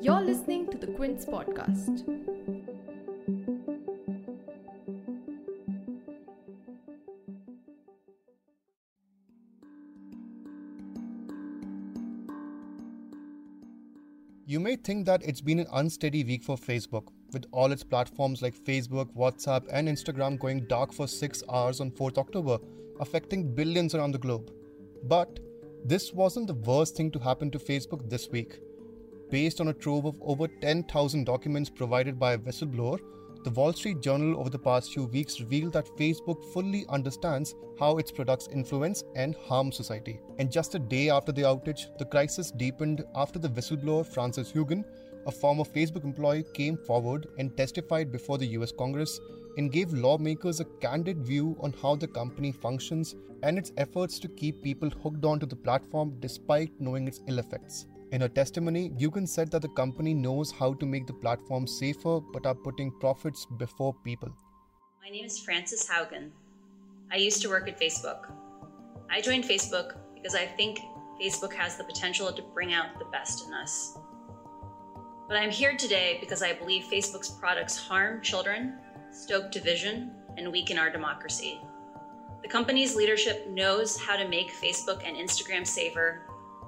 You're listening to the Quint's podcast. You may think that it's been an unsteady week for Facebook, with all its platforms like Facebook, WhatsApp, and Instagram going dark for 6 hours on 4th October, affecting billions around the globe. But this wasn't the worst thing to happen to Facebook this week. Based on a trove of over 10,000 documents provided by a whistleblower, the Wall Street Journal over the past few weeks revealed that Facebook fully understands how its products influence and harm society. And just a day after the outage, the crisis deepened after the whistleblower Frances Haugen, a former Facebook employee, came forward and testified before the US Congress and gave lawmakers a candid view on how the company functions and its efforts to keep people hooked onto the platform despite knowing its ill effects. In her testimony, Haugen said that the company knows how to make the platform safer but are putting profits before people. My name is Frances Haugen. I used to work at Facebook. I joined Facebook because I think Facebook has the potential to bring out the best in us. But I'm here today because I believe Facebook's products harm children, stoke division, and weaken our democracy. The company's leadership knows how to make Facebook and Instagram safer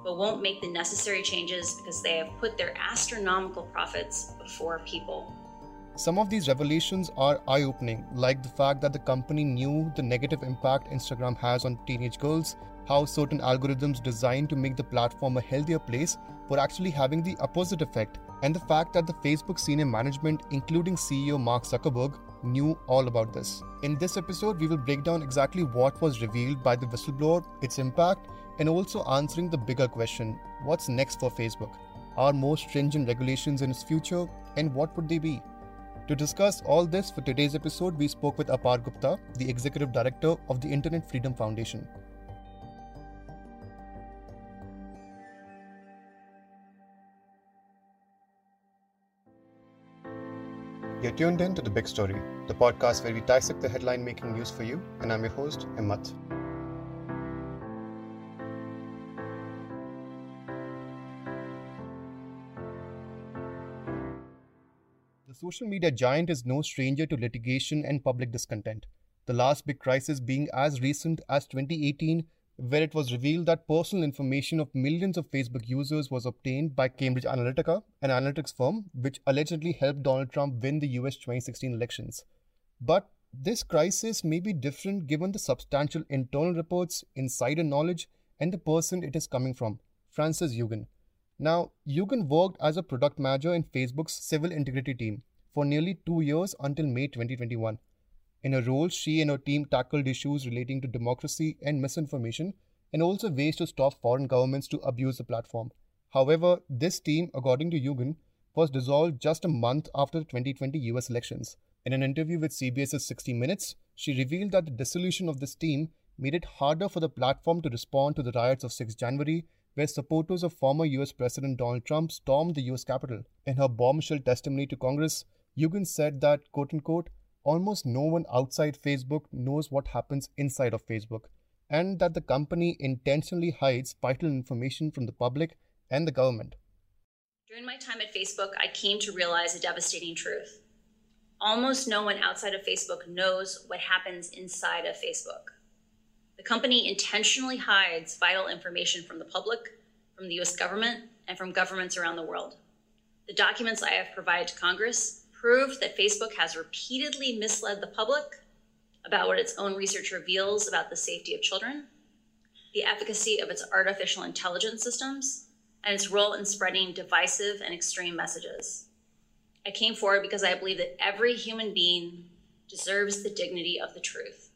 but won't make the necessary changes because they have put their astronomical profits before people. Some of these revelations are eye opening, like the fact that the company knew the negative impact Instagram has on teenage girls, how certain algorithms designed to make the platform a healthier place were actually having the opposite effect, and the fact that the Facebook senior management, including CEO Mark Zuckerberg, knew all about this. In this episode, we will break down exactly what was revealed by the whistleblower, its impact, and also answering the bigger question what's next for Facebook? Are more stringent regulations in its future, and what would they be? To discuss all this for today's episode, we spoke with Apar Gupta, the Executive Director of the Internet Freedom Foundation. You're tuned in to The Big Story, the podcast where we dissect the headline making news for you, and I'm your host, Himmat. The social media giant is no stranger to litigation and public discontent. The last big crisis being as recent as 2018, where it was revealed that personal information of millions of Facebook users was obtained by Cambridge Analytica, an analytics firm which allegedly helped Donald Trump win the US 2016 elections. But this crisis may be different given the substantial internal reports, insider knowledge, and the person it is coming from, Frances Haugen. Now, Haugen worked as a product manager in Facebook's civil integrity team for nearly two years until May 2021. In her role, she and her team tackled issues relating to democracy and misinformation and also ways to stop foreign governments to abuse the platform. However, this team, according to Haugen, was dissolved just a month after the 2020 US elections. In an interview with CBS's 60 Minutes, she revealed that the dissolution of this team made it harder for the platform to respond to the riots of 6 January where supporters of former US President Donald Trump stormed the US Capitol. In her bombshell testimony to Congress, Haugen said that, quote unquote, almost no one outside Facebook knows what happens inside of Facebook, and that the company intentionally hides vital information from the public and the government. During my time at Facebook, I came to realize a devastating truth. Almost no one outside of Facebook knows what happens inside of Facebook. The company intentionally hides vital information from the public, from the US government, and from governments around the world. The documents I have provided to Congress prove that Facebook has repeatedly misled the public about what its own research reveals about the safety of children, the efficacy of its artificial intelligence systems, and its role in spreading divisive and extreme messages. I came forward because I believe that every human being deserves the dignity of the truth.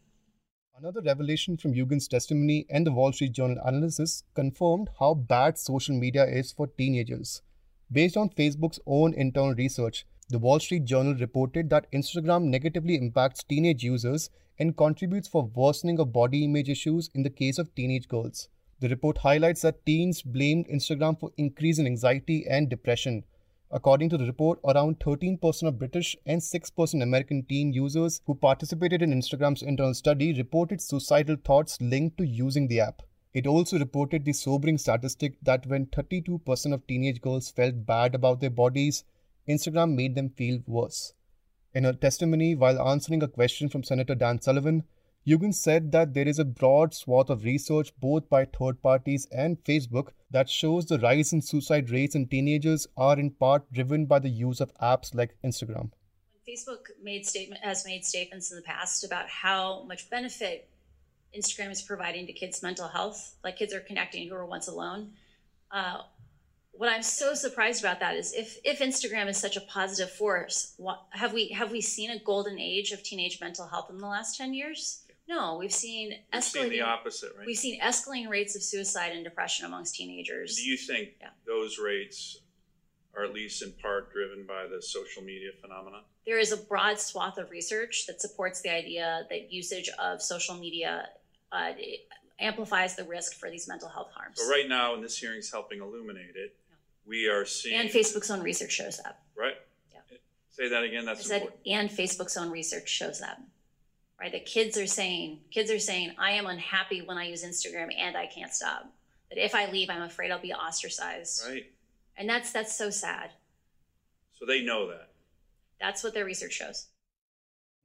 Another revelation from Haugen's testimony and the Wall Street Journal analysis confirmed how bad social media is for teenagers. Based on Facebook's own internal research, the Wall Street Journal reported that Instagram negatively impacts teenage users and contributes for worsening of body image issues in the case of teenage girls. The report highlights that teens blamed Instagram for increase in anxiety and depression, According to the report, around 13% of British and 6% American teen users who participated in Instagram's internal study reported suicidal thoughts linked to using the app. It also reported the sobering statistic that when 32% of teenage girls felt bad about their bodies, Instagram made them feel worse. In her testimony while answering a question from Senator Dan Sullivan, Haugen said that there is a broad swath of research, both by third parties and Facebook, that shows the rise in suicide rates in teenagers are in part driven by the use of apps like Instagram. Facebook made statement has made statements in the past about how much benefit Instagram is providing to kids' mental health, like kids are connecting who were once alone. Uh, what I'm so surprised about that is if if Instagram is such a positive force, what, have we have we seen a golden age of teenage mental health in the last ten years? No, we've seen We've seen the opposite, right? We've seen escalating rates of suicide and depression amongst teenagers. Do you think Yeah. those rates are at least in part driven by the social media phenomenon? there is a broad swath of research that supports the idea that usage of social media uh, amplifies the risk for these mental health harms. So right now, and this hearing is helping illuminate it, we are seeing. And Facebook's own research shows that. Right? Yeah. Say that again, I that's said, important. and Facebook's own research shows that. Right? That kids are saying, kids are saying, I am unhappy when I use Instagram and I can't stop. That if I leave, I'm afraid I'll be ostracized. Right? And that's that's so sad. So they know that. That's what their research shows.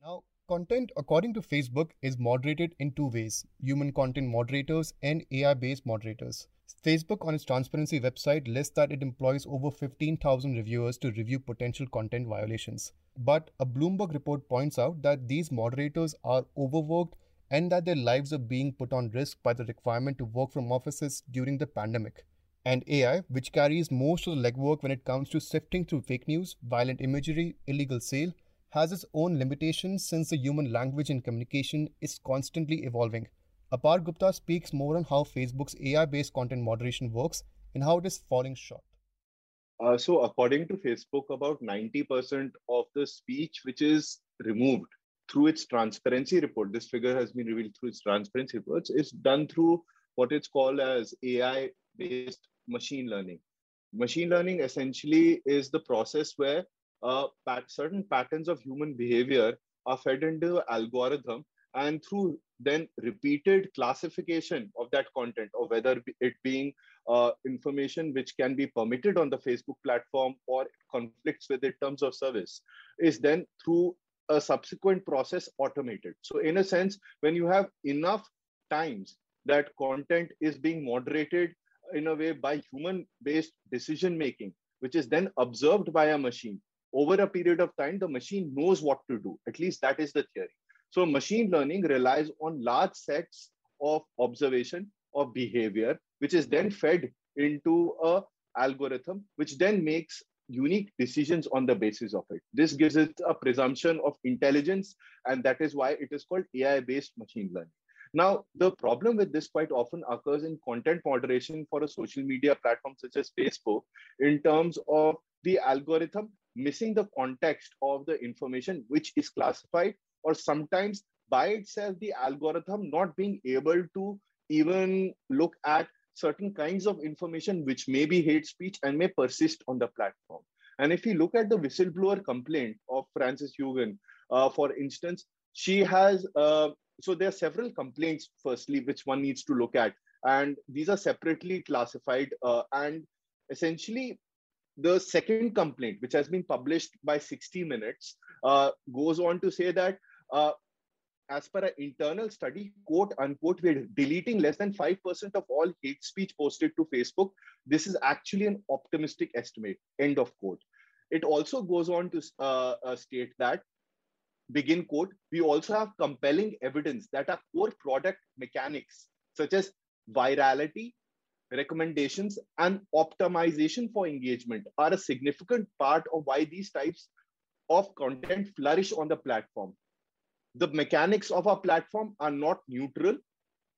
Now, content, according to Facebook, is moderated in two ways human content moderators and AI based moderators. Facebook, on its transparency website, lists that it employs over 15,000 reviewers to review potential content violations. But a Bloomberg report points out that these moderators are overworked and that their lives are being put on risk by the requirement to work from offices during the pandemic. And AI, which carries most of the legwork when it comes to sifting through fake news, violent imagery, illegal sale, has its own limitations since the human language and communication is constantly evolving. Apar Gupta speaks more on how Facebook's AI based content moderation works and how it is falling short. Uh, so, according to Facebook, about 90% of the speech which is removed through its transparency report, this figure has been revealed through its transparency reports, is done through what it's called as AI based machine learning. Machine learning essentially is the process where uh, pat- certain patterns of human behavior are fed into algorithm and through then repeated classification of that content or whether it being uh, information which can be permitted on the facebook platform or conflicts with the terms of service is then through a subsequent process automated. So in a sense when you have enough times that content is being moderated in a way by human based decision making which is then observed by a machine over a period of time the machine knows what to do. At least that is the theory so machine learning relies on large sets of observation of behavior which is then fed into a algorithm which then makes unique decisions on the basis of it. This gives it a presumption of intelligence and that is why it is called ai based machine learning. Now, the problem with this quite often occurs in content moderation for a social media platform such as Facebook in terms of the algorithm missing the context of the information which is classified, or sometimes by itself, the algorithm not being able to even look at certain kinds of information which may be hate speech and may persist on the platform. And if you look at the whistleblower complaint of Frances Haugen, uh, for instance, she has uh, so there are several complaints firstly which one needs to look at and these are separately classified uh, and essentially the second complaint which has been published by 60 minutes uh, goes on to say that uh, as per an internal study quote unquote we're deleting less than 5% of all hate speech posted to facebook. This is actually an optimistic estimate. End of quote. It also goes on to uh, uh, state that begin quote, we also have compelling evidence that our core product mechanics, such as virality, recommendations, and optimization for engagement, are a significant part of why these types of content flourish on the platform. The mechanics of our platform are not neutral,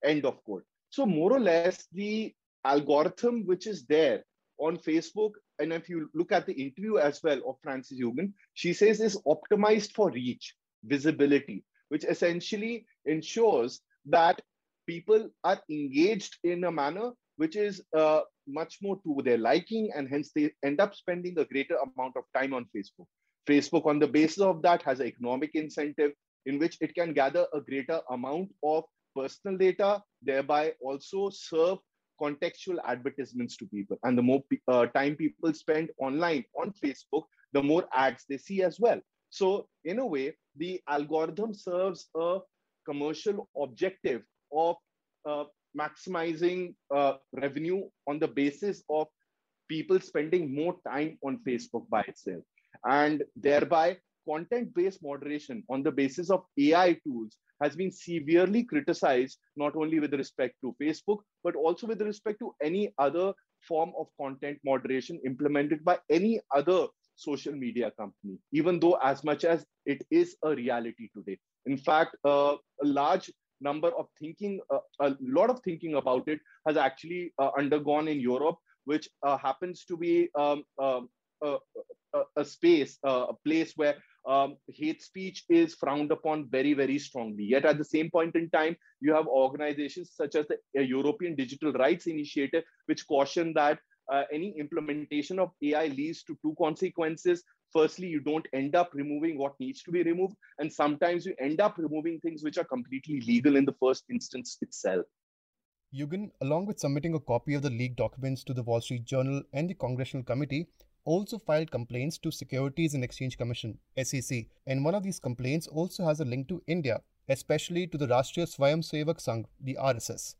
end of quote. So, more or less, the algorithm which is there on Facebook, and if you look at the interview as well of Frances Haugen, she says is optimized for reach, visibility, which essentially ensures that people are engaged in a manner which is uh, much more to their liking, and hence they end up spending a greater amount of time on Facebook. Facebook, on the basis of that, has an economic incentive in which it can gather a greater amount of personal data, thereby also serve contextual advertisements to people. And the more uh, time people spend online on Facebook, the more ads they see as well. So, in a way, the algorithm serves a commercial objective of uh, maximizing uh, revenue on the basis of people spending more time on Facebook by itself. And thereby, content based moderation on the basis of AI tools has been severely criticized, not only with respect to Facebook, but also with respect to any other form of content moderation implemented by any other social media company, even though as much as it is a reality today. In fact, uh, a large number of thinking, uh, a lot of thinking about it has actually uh, undergone in Europe, which uh, happens to be um, um a, space, uh, a place where um, hate speech is frowned upon very, very strongly. Yet at the same point in time, you have organizations such as the uh, European Digital Rights Initiative, which caution that uh, any implementation of AI leads to two consequences. Firstly, you don't end up removing what needs to be removed. And sometimes you end up removing things which are completely legal in the first instance itself. Haugen, along with submitting a copy of the leaked documents to the Wall Street Journal and the Congressional Committee, also filed complaints to Securities and Exchange Commission SEC and one of these complaints also has a link to India especially to the Rashtriya Swayamsevak Sangh the RSS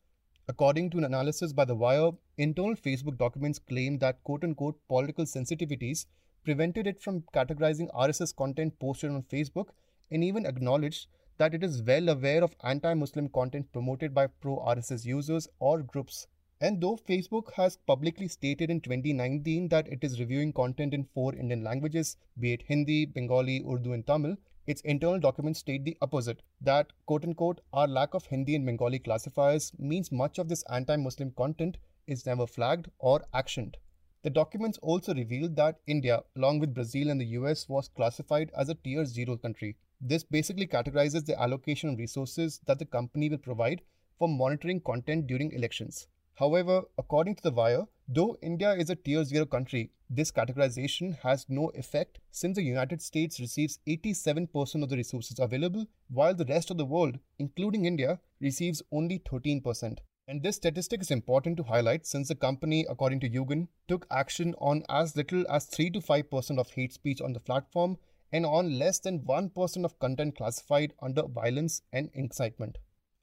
according to an analysis by the wire internal Facebook documents claim that quote unquote political sensitivities prevented it from categorizing RSS content posted on Facebook and even acknowledged that it is well aware of anti-Muslim content promoted by pro-RSS users or groups and though Facebook has publicly stated in 2019 that it is reviewing content in four Indian languages, be it Hindi, Bengali, Urdu, and Tamil, its internal documents state the opposite that, quote unquote, our lack of Hindi and Bengali classifiers means much of this anti Muslim content is never flagged or actioned. The documents also revealed that India, along with Brazil and the US, was classified as a tier 0 country. This basically categorizes the allocation of resources that the company will provide for monitoring content during elections. However, according to The Wire, though India is a tier 0 country, this categorization has no effect since the United States receives 87% of the resources available, while the rest of the world, including India, receives only 13%. And this statistic is important to highlight since the company, according to Haugen, took action on as little as 3 to 5% of hate speech on the platform and on less than 1% of content classified under violence and incitement.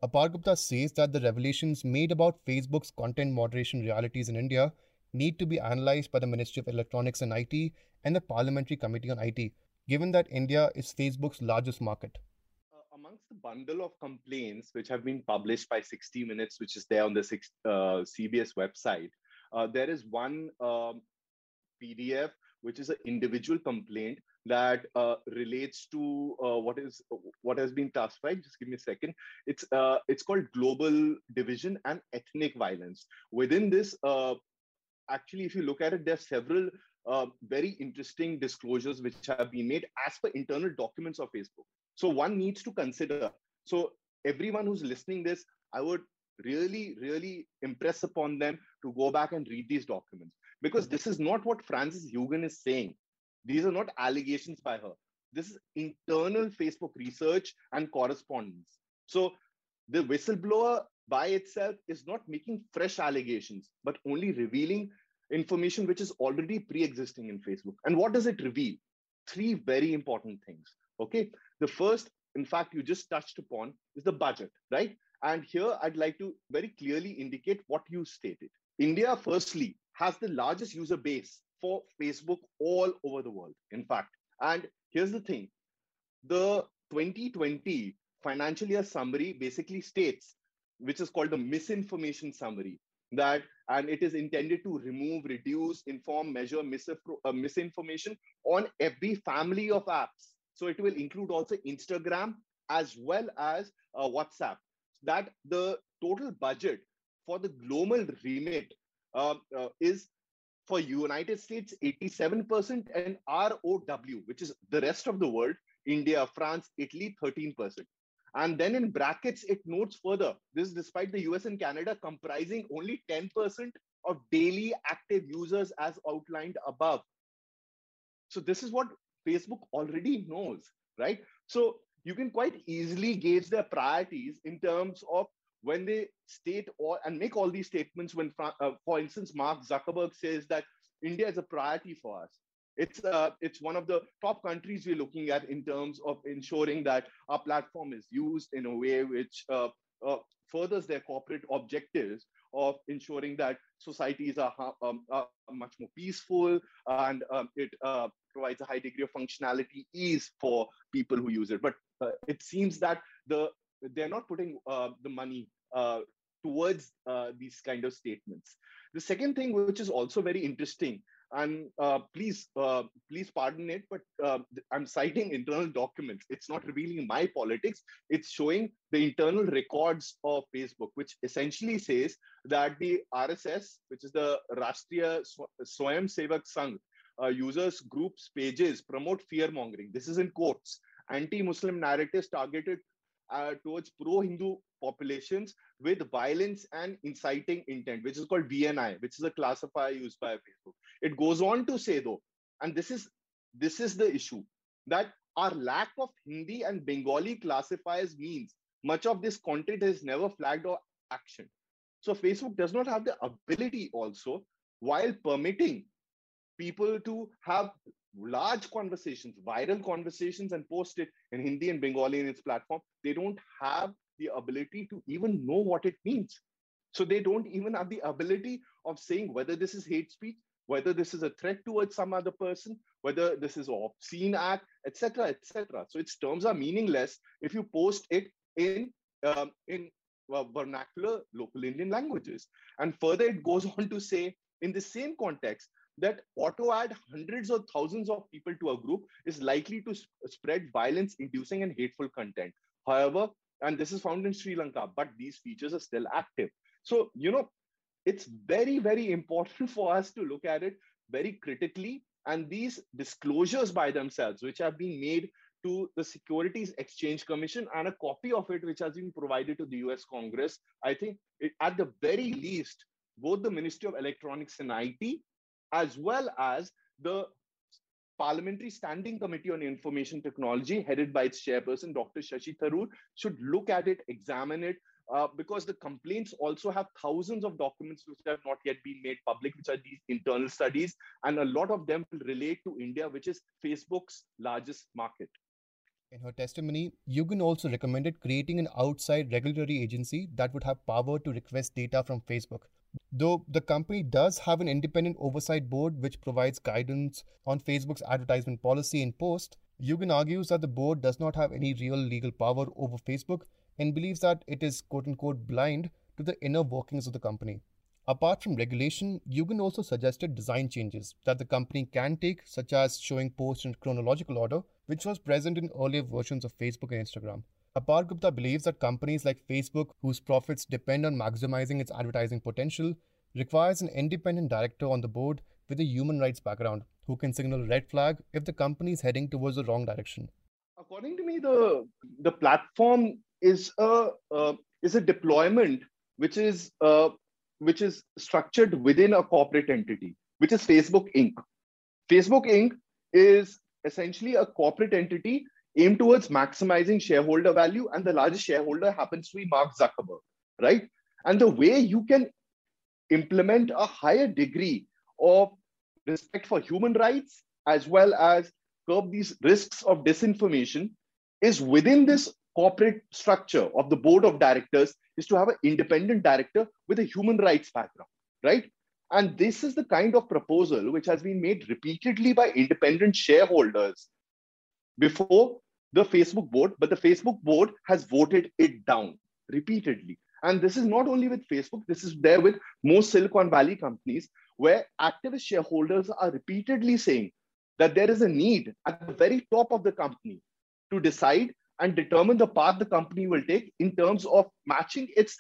Apar Gupta says that the revelations made about Facebook's content moderation realities in India need to be analyzed by the Ministry of Electronics and IT and the Parliamentary Committee on IT, given that India is Facebook's largest market. Uh, amongst the bundle of complaints which have been published by 60 Minutes, which is there on the uh, CBS website, uh, there is one um, PDF which is an individual complaint that uh, relates to uh, what is what has been classified. Just give me a second. It's uh, it's called global division and ethnic violence. Within this, uh, actually, if you look at it, there are several uh, very interesting disclosures which have been made as per internal documents of Facebook. So one needs to consider. So everyone who's listening this, I would really, really impress upon them to go back and read these documents because this is not what Frances Haugen is saying. These are not allegations by her. This is internal Facebook research and correspondence. So the whistleblower by itself is not making fresh allegations, but only revealing information which is already pre existing in Facebook. And what does it reveal? Three very important things. Okay. The first, in fact, you just touched upon is the budget, right? And here I'd like to very clearly indicate what you stated. India, firstly, has the largest user base for Facebook all over the world, in fact. And here's the thing the 2020 financial year summary basically states, which is called the misinformation summary, that and it is intended to remove, reduce, inform, measure uh, misinformation on every family of apps. So it will include also Instagram as well as uh, WhatsApp. That the total budget for the global remit uh, uh, is for United States 87% and ROW, which is the rest of the world, India, France, Italy 13%. And then in brackets, it notes further, this is despite the US and Canada comprising only 10% of daily active users as outlined above. So this is what Facebook already knows, right? So you can quite easily gauge their priorities in terms of when they state or and make all these statements when, uh, for instance, Mark Zuckerberg says that India is a priority for us. It's uh, it's one of the top countries we're looking at in terms of ensuring that our platform is used in a way which uh, uh, furthers their corporate objectives of ensuring that societies are, um, are much more peaceful and um, it uh, provides a high degree of functionality ease for people who use it. But uh, it seems that the they're not putting uh, the money uh, towards uh, these kind of statements. The second thing, which is also very interesting, and uh, please, uh, please pardon it, but uh, I'm citing internal documents. It's not revealing my politics. It's showing the internal records of Facebook, which essentially says that the RSS, which is the Rashtriya Swayam Sevak Sangh, users groups pages promote fear mongering. This is in quotes. Anti-Muslim narratives targeted uh, towards pro-Hindu populations with violence and inciting intent, which is called VNI, which is a classifier used by Facebook. It goes on to say though, and this is this is the issue that our lack of Hindi and Bengali classifiers means much of this content is never flagged or action. So Facebook does not have the ability also, while permitting people to have large conversations, viral conversations, and post it in Hindi and Bengali in its platform, they don't have the ability to even know what it means. So they don't even have the ability of saying whether this is hate speech, whether this is a threat towards some other person, whether this is obscene act, etc., etc. So its terms are meaningless if you post it in um, in vernacular local Indian languages. And further, it goes on to say in the same context that auto add hundreds or thousands of people to a group is likely to sp- spread violence inducing and hateful content. However, and this is found in Sri Lanka, but these features are still active. So, you know, it's very, very important for us to look at it very critically. And these disclosures by themselves, which have been made to the Securities Exchange Commission and a copy of it, which has been provided to the US Congress, I think it, at the very least, both the Ministry of Electronics and IT, as well as the Parliamentary Standing Committee on Information Technology, headed by its chairperson, Dr. Shashi Tharoor, should look at it, examine it, uh, because the complaints also have thousands of documents which have not yet been made public, which are these internal studies, and a lot of them relate to India, which is Facebook's largest market. In her testimony, Haugen also recommended creating an outside regulatory agency that would have power to request data from Facebook. Though the company does have an independent oversight board which provides guidance on Facebook's advertisement policy and post, Haugen argues that the board does not have any real legal power over Facebook and believes that it is quote unquote blind to the inner workings of the company. Apart from regulation, Haugen also suggested design changes that the company can take, such as showing posts in chronological order, which was present in earlier versions of Facebook and Instagram. Apar Gupta believes that companies like Facebook, whose profits depend on maximizing its advertising potential, requires an independent director on the board with a human rights background who can signal red flag if the company is heading towards the wrong direction. According to me, the the platform is a uh, is a deployment which is uh, which is structured within a corporate entity, which is Facebook Inc. Facebook Inc. is essentially a corporate entity aimed towards maximizing shareholder value, and the largest shareholder happens to be Mark Zuckerberg, right? And the way you can implement a higher degree of respect for human rights as well as curb these risks of disinformation is within this corporate structure of the board of directors is to have an independent director with a human rights background, right? And this is the kind of proposal which has been made repeatedly by independent shareholders before the Facebook board, but the Facebook board has voted it down repeatedly. And this is not only with Facebook, this is there with most Silicon Valley companies where activist shareholders are repeatedly saying that there is a need at the very top of the company to decide and determine the path the company will take in terms of matching its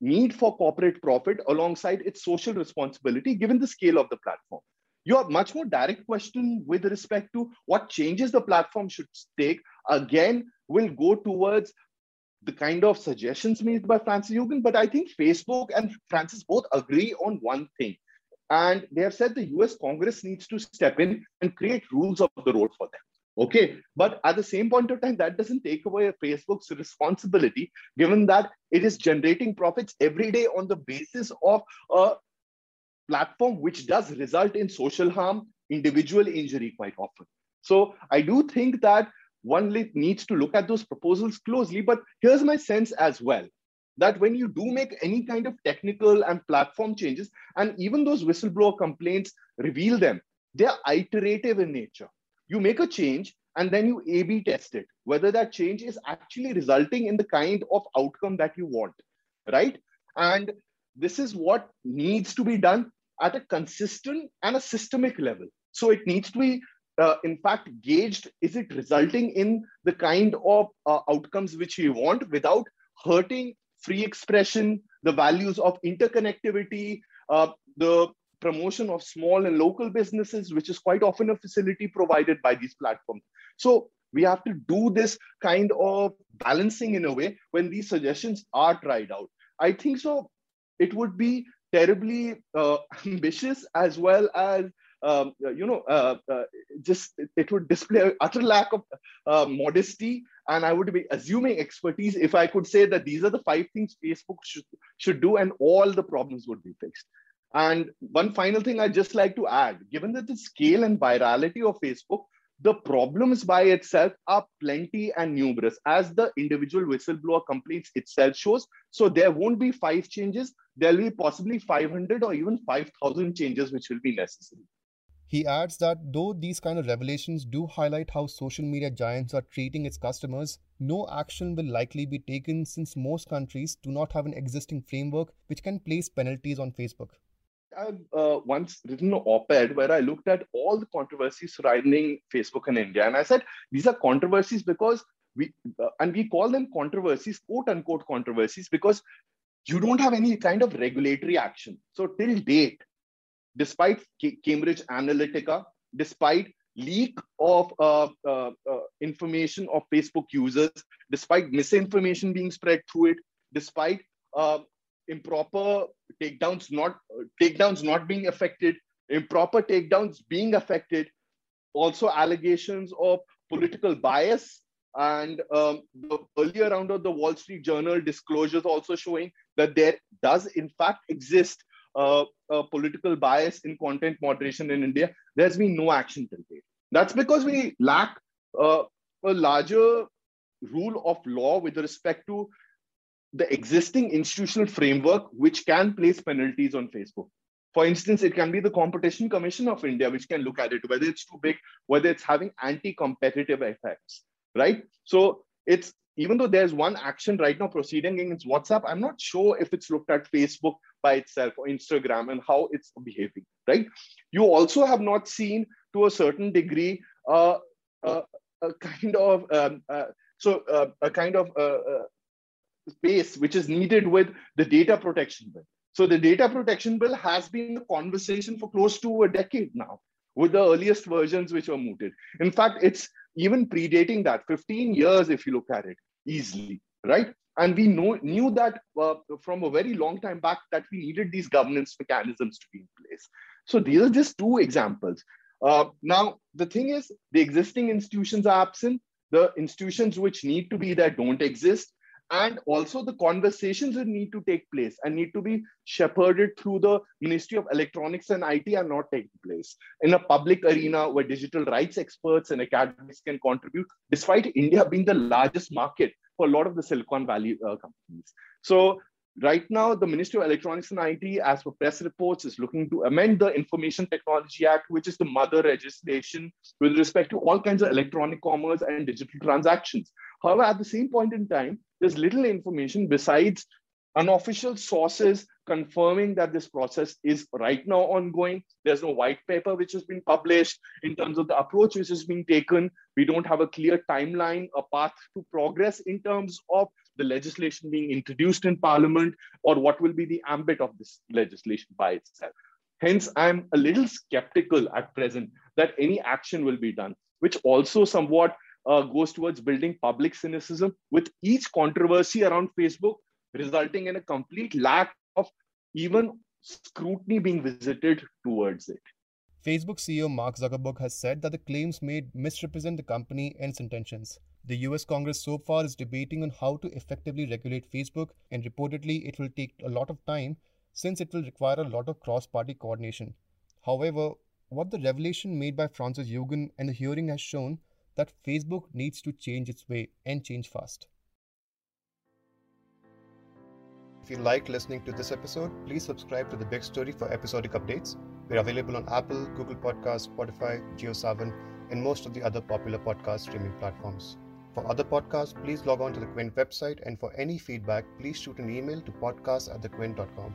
need for corporate profit alongside its social responsibility given the scale of the platform. Your much more direct question with respect to what changes the platform should take, again, will go towards the kind of suggestions made by Frances Haugen. But I think Facebook and Francis both agree on one thing. And they have said the US Congress needs to step in and create rules of the road for them. Okay. But at the same point of time, that doesn't take away Facebook's responsibility, given that it is generating profits every day on the basis of a platform which does result in social harm, individual injury quite often. So I do think that one needs to look at those proposals closely. But here's my sense as well that when you do make any kind of technical and platform changes, and even those whistleblower complaints reveal them, they're iterative in nature. You make a change and then you A B test it, whether that change is actually resulting in the kind of outcome that you want, right? And this is what needs to be done at a consistent and a systemic level. So it needs to be uh, in fact gauged is it resulting in the kind of uh, outcomes which we want without hurting free expression the values of interconnectivity uh, the promotion of small and local businesses which is quite often a facility provided by these platforms so we have to do this kind of balancing in a way when these suggestions are tried out i think so it would be terribly uh, ambitious as well as um, you know, uh, uh, just it would display utter lack of uh, modesty, and I would be assuming expertise if I could say that these are the five things Facebook should should do, and all the problems would be fixed. And one final thing I'd just like to add, given that the scale and virality of Facebook, the problems by itself are plenty and numerous, as the individual whistleblower complaints itself shows. So there won't be five changes. There'll be possibly 500 or even 5,000 changes which will be necessary. He adds that though these kind of revelations do highlight how social media giants are treating its customers, no action will likely be taken since most countries do not have an existing framework which can place penalties on Facebook. I've uh, once written an op ed where I looked at all the controversies surrounding Facebook in India. And I said, these are controversies because we, uh, and we call them controversies, quote unquote controversies, because you don't have any kind of regulatory action. So, till date, despite Cambridge Analytica, despite leak of uh, uh, uh, information of Facebook users, despite misinformation being spread through it, despite uh, improper takedowns not takedowns not being affected, improper takedowns being affected, also allegations of political bias and um, the earlier round of the Wall Street Journal disclosures also showing that there does in fact exist uh, political bias in content moderation in India, there's been no action till date. That's because we lack uh, a larger rule of law with respect to the existing institutional framework which can place penalties on Facebook. For instance, it can be the Competition Commission of India which can look at it, whether it's too big, whether it's having anti-competitive effects, right? So it's even though there's one action right now proceeding against WhatsApp, I'm not sure if it's looked at Facebook by itself or Instagram and how it's behaving, right? You also have not seen to a certain degree uh, uh, a kind of um, uh, so a kind of space which is needed with the data protection bill. So the data protection bill has been a conversation for close to a decade now with the earliest versions which were mooted. In fact, it's even predating that 15 years if you look at it easily, right? And we know, knew that uh, from a very long time back that we needed these governance mechanisms to be in place. So these are just two examples. Uh, now, the thing is, the existing institutions are absent. The institutions which need to be there don't exist and also the conversations that need to take place and need to be shepherded through the ministry of electronics and it are not taking place. In a public arena where digital rights experts and academics can contribute despite india being the largest market for a lot of the silicon valley uh, companies. So right now the ministry of electronics and it as per press reports is looking to amend the information technology act which is the mother legislation with respect to all kinds of electronic commerce and digital transactions however at the same point in time there's little information besides unofficial sources confirming that this process is right now ongoing. There's no white paper which has been published in terms of the approach which is being taken. We don't have a clear timeline, a path to progress in terms of the legislation being introduced in parliament or what will be the ambit of this legislation by itself. Hence, I'm a little skeptical at present that any action will be done, which also somewhat uh, goes towards building public cynicism with each controversy around Facebook resulting in a complete lack of even scrutiny being visited towards it. Facebook CEO Mark Zuckerberg has said that the claims made misrepresent the company and its intentions. The US Congress so far is debating on how to effectively regulate Facebook, and reportedly, it will take a lot of time since it will require a lot of cross party coordination. However, what the revelation made by Frances Haugen and the hearing has shown that Facebook needs to change its way and change fast. If you like listening to this episode, please subscribe to The Big Story for episodic updates. We're available on Apple, Google Podcasts, Spotify, JioSaavn, and most of the other popular podcast streaming platforms. For other podcasts, please log on to the Quint website, and for any feedback, please shoot an email to podcast at thequint.com.